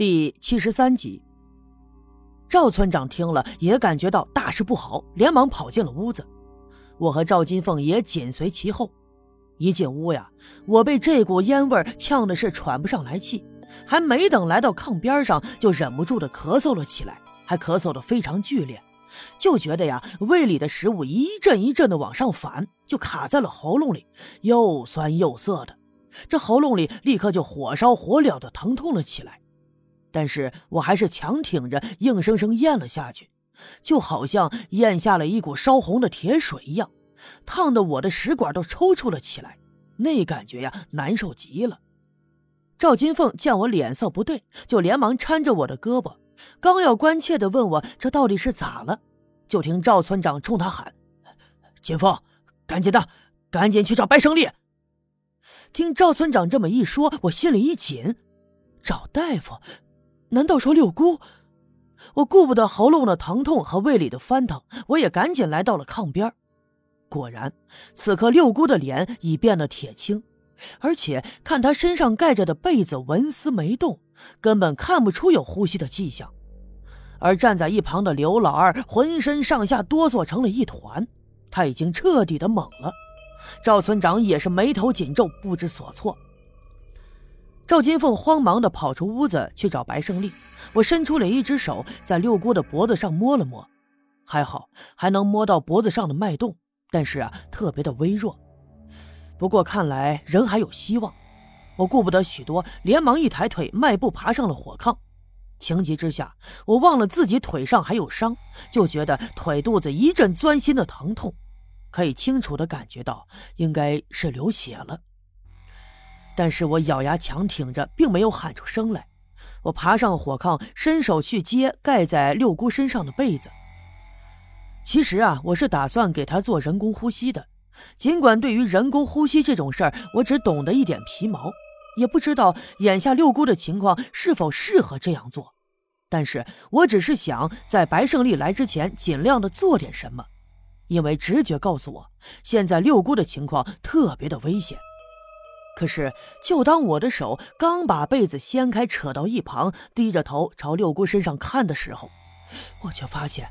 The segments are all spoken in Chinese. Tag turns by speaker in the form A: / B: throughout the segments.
A: 第七十三集，赵村长听了也感觉到大事不好，连忙跑进了屋子。我和赵金凤也紧随其后。一进屋呀，我被这股烟味呛的是喘不上来气，还没等来到炕边上，就忍不住的咳嗽了起来，还咳嗽的非常剧烈，就觉得呀，胃里的食物一阵一阵的往上反，就卡在了喉咙里，又酸又涩的，这喉咙里立刻就火烧火燎的疼痛了起来。但是我还是强挺着，硬生生咽了下去，就好像咽下了一股烧红的铁水一样，烫得我的食管都抽搐了起来，那感觉呀，难受极了。赵金凤见我脸色不对，就连忙搀着我的胳膊，刚要关切地问我这到底是咋了，就听赵村长冲他喊：“金凤，赶紧的，赶紧去找白胜利。”听赵村长这么一说，我心里一紧，找大夫。难道说六姑？我顾不得喉咙的疼痛和胃里的翻腾，我也赶紧来到了炕边。果然，此刻六姑的脸已变得铁青，而且看她身上盖着的被子纹丝没动，根本看不出有呼吸的迹象。而站在一旁的刘老二浑身上下哆嗦成了一团，他已经彻底的懵了。赵村长也是眉头紧皱，不知所措。赵金凤慌忙地跑出屋子去找白胜利。我伸出了一只手，在六姑的脖子上摸了摸，还好还能摸到脖子上的脉动，但是啊，特别的微弱。不过看来人还有希望。我顾不得许多，连忙一抬腿，迈步爬上了火炕。情急之下，我忘了自己腿上还有伤，就觉得腿肚子一阵钻心的疼痛，可以清楚地感觉到应该是流血了。但是我咬牙强挺着，并没有喊出声来。我爬上火炕，伸手去接盖在六姑身上的被子。其实啊，我是打算给她做人工呼吸的。尽管对于人工呼吸这种事儿，我只懂得一点皮毛，也不知道眼下六姑的情况是否适合这样做。但是我只是想在白胜利来之前，尽量的做点什么，因为直觉告诉我，现在六姑的情况特别的危险。可是，就当我的手刚把被子掀开，扯到一旁，低着头朝六姑身上看的时候，我却发现，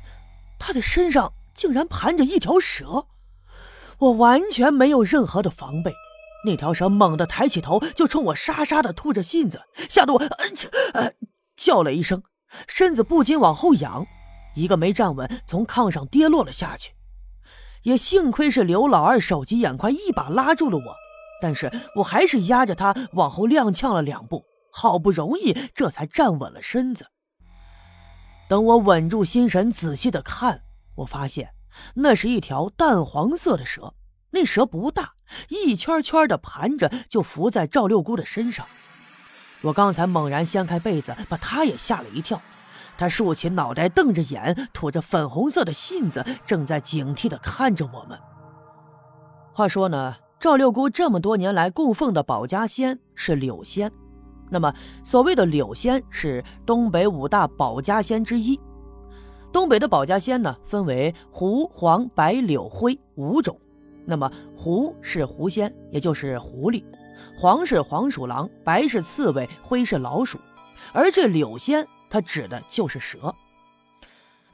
A: 她的身上竟然盘着一条蛇。我完全没有任何的防备，那条蛇猛地抬起头，就冲我沙沙的吐着信子，吓得我呃叫了一声，身子不禁往后仰，一个没站稳，从炕上跌落了下去。也幸亏是刘老二手疾眼快，一把拉住了我。但是我还是压着他往后踉跄了两步，好不容易这才站稳了身子。等我稳住心神，仔细的看，我发现那是一条淡黄色的蛇。那蛇不大，一圈圈的盘着，就伏在赵六姑的身上。我刚才猛然掀开被子，把她也吓了一跳。她竖起脑袋，瞪着眼，吐着粉红色的信子，正在警惕的看着我们。话说呢？赵六姑这么多年来供奉的保家仙是柳仙，那么所谓的柳仙是东北五大保家仙之一。东北的保家仙呢，分为狐、黄、白、柳、灰五种。那么狐是狐仙，也就是狐狸；黄是黄鼠狼，白是刺猬，灰是老鼠。而这柳仙，它指的就是蛇。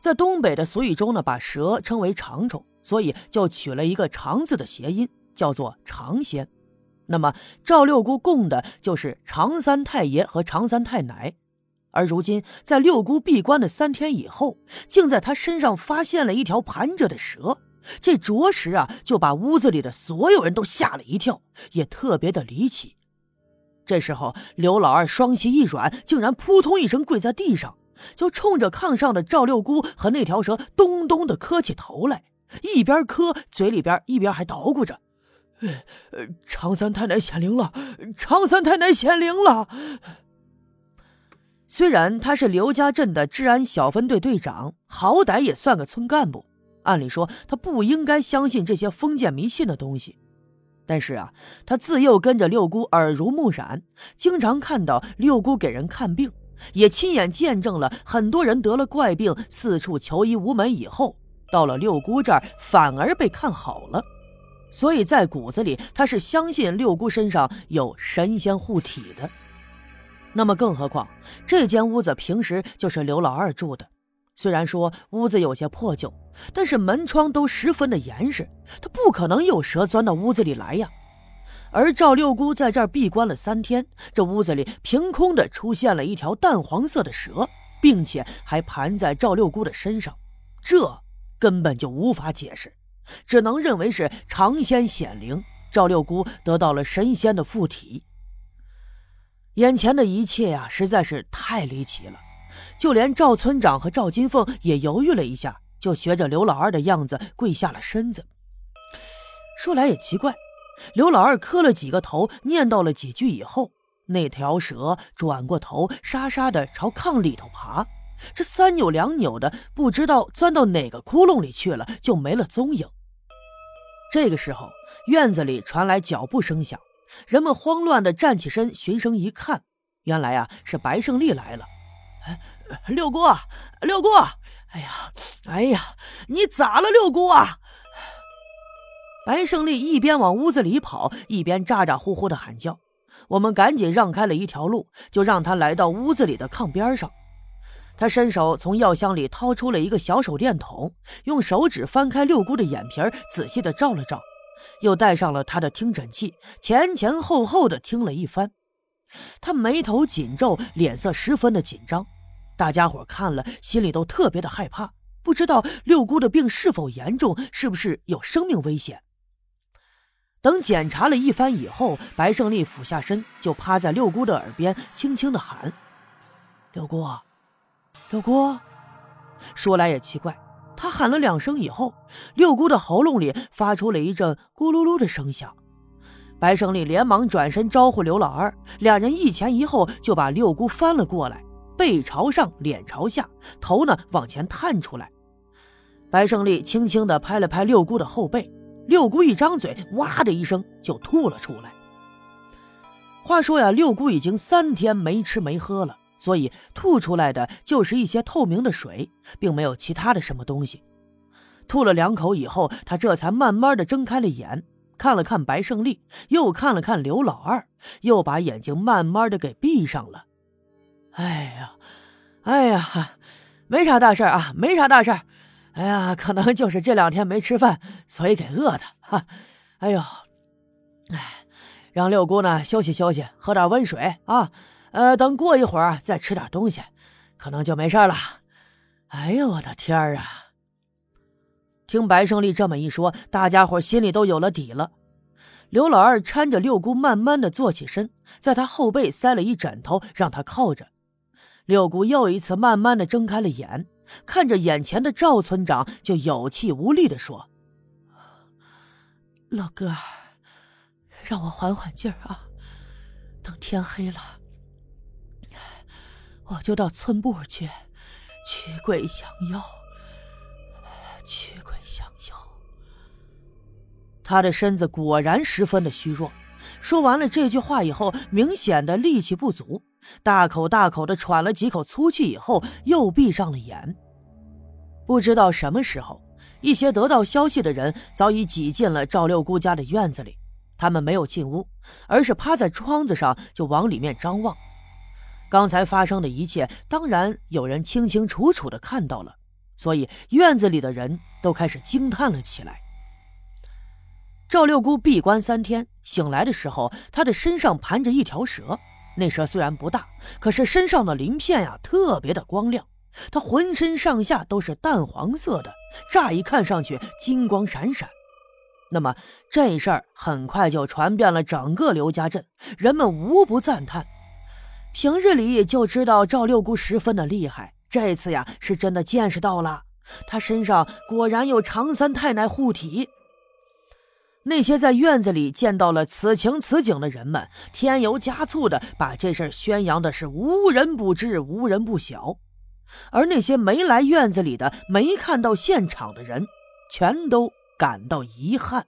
A: 在东北的俗语中呢，把蛇称为长虫，所以就取了一个长字的谐音。叫做长仙，那么赵六姑供的就是常三太爷和常三太奶，而如今在六姑闭关的三天以后，竟在她身上发现了一条盘着的蛇，这着实啊就把屋子里的所有人都吓了一跳，也特别的离奇。这时候刘老二双膝一软，竟然扑通一声跪在地上，就冲着炕上的赵六姑和那条蛇咚咚的磕起头来，一边磕嘴里边一边还捣鼓着。呃，长三太奶显灵了！长三太奶显灵了！虽然他是刘家镇的治安小分队队长，好歹也算个村干部，按理说他不应该相信这些封建迷信的东西。但是啊，他自幼跟着六姑耳濡目染，经常看到六姑给人看病，也亲眼见证了很多人得了怪病，四处求医无门，以后到了六姑这儿反而被看好了。所以在骨子里，他是相信六姑身上有神仙护体的。那么更何况这间屋子平时就是刘老二住的，虽然说屋子有些破旧，但是门窗都十分的严实，他不可能有蛇钻到屋子里来呀。而赵六姑在这儿闭关了三天，这屋子里凭空的出现了一条淡黄色的蛇，并且还盘在赵六姑的身上，这根本就无法解释，只能认为是长仙显灵，赵六姑得到了神仙的附体。眼前的一切呀，实在是太离奇了，就连赵村长和赵金凤也犹豫了一下，就学着刘老二的样子跪下了身子。说来也奇怪。刘老二磕了几个头，念叨了几句以后，那条蛇转过头，沙沙的朝炕里头爬。这三扭两扭的，不知道钻到哪个窟窿里去了，就没了踪影。这个时候，院子里传来脚步声响，人们慌乱的站起身，循声一看，原来啊是白胜利来了。六姑，六姑，哎呀，哎呀，你咋了，六姑啊？白胜利一边往屋子里跑，一边咋咋呼呼的喊叫。我们赶紧让开了一条路，就让他来到屋子里的炕边上。他伸手从药箱里掏出了一个小手电筒，用手指翻开六姑的眼皮仔细的照了照，又带上了他的听诊器，前前后后的听了一番。他眉头紧皱，脸色十分的紧张。大家伙看了，心里都特别的害怕，不知道六姑的病是否严重，是不是有生命危险。等检查了一番以后，白胜利俯下身，就趴在六姑的耳边，轻轻的喊：“六姑，六姑。”说来也奇怪，他喊了两声以后，六姑的喉咙里发出了一阵咕噜噜的声响。白胜利连忙转身招呼刘老二，两人一前一后就把六姑翻了过来，背朝上，脸朝下，头呢往前探出来。白胜利轻轻地拍了拍六姑的后背。六姑一张嘴，哇的一声就吐了出来。话说呀，六姑已经三天没吃没喝了，所以吐出来的就是一些透明的水，并没有其他的什么东西。吐了两口以后，他这才慢慢的睁开了眼，看了看白胜利，又看了看刘老二，又把眼睛慢慢的给闭上了。哎呀，哎呀，没啥大事啊，没啥大事哎呀，可能就是这两天没吃饭，所以给饿的哈。哎呦，哎，让六姑呢休息休息，喝点温水啊。呃，等过一会儿再吃点东西，可能就没事了。哎呦，我的天儿啊！听白胜利这么一说，大家伙心里都有了底了。刘老二搀着六姑慢慢的坐起身，在他后背塞了一枕头，让他靠着。六姑又一次慢慢的睁开了眼。看着眼前的赵村长，就有气无力的说：“
B: 老哥，让我缓缓劲儿啊！等天黑了，我就到村部去，驱鬼降妖，驱鬼降妖。”
A: 他的身子果然十分的虚弱。说完了这句话以后，明显的力气不足。大口大口的喘了几口粗气以后，又闭上了眼。不知道什么时候，一些得到消息的人早已挤进了赵六姑家的院子里。他们没有进屋，而是趴在窗子上就往里面张望。刚才发生的一切，当然有人清清楚楚的看到了，所以院子里的人都开始惊叹了起来。赵六姑闭关三天，醒来的时候，她的身上盘着一条蛇。那蛇虽然不大，可是身上的鳞片呀，特别的光亮。她浑身上下都是淡黄色的，乍一看上去金光闪闪。那么这事儿很快就传遍了整个刘家镇，人们无不赞叹。平日里就知道赵六姑十分的厉害，这次呀是真的见识到了，她身上果然有常三太奶护体。那些在院子里见到了此情此景的人们，添油加醋的把这事宣扬的是无人不知，无人不晓。而那些没来院子里的、没看到现场的人，全都感到遗憾。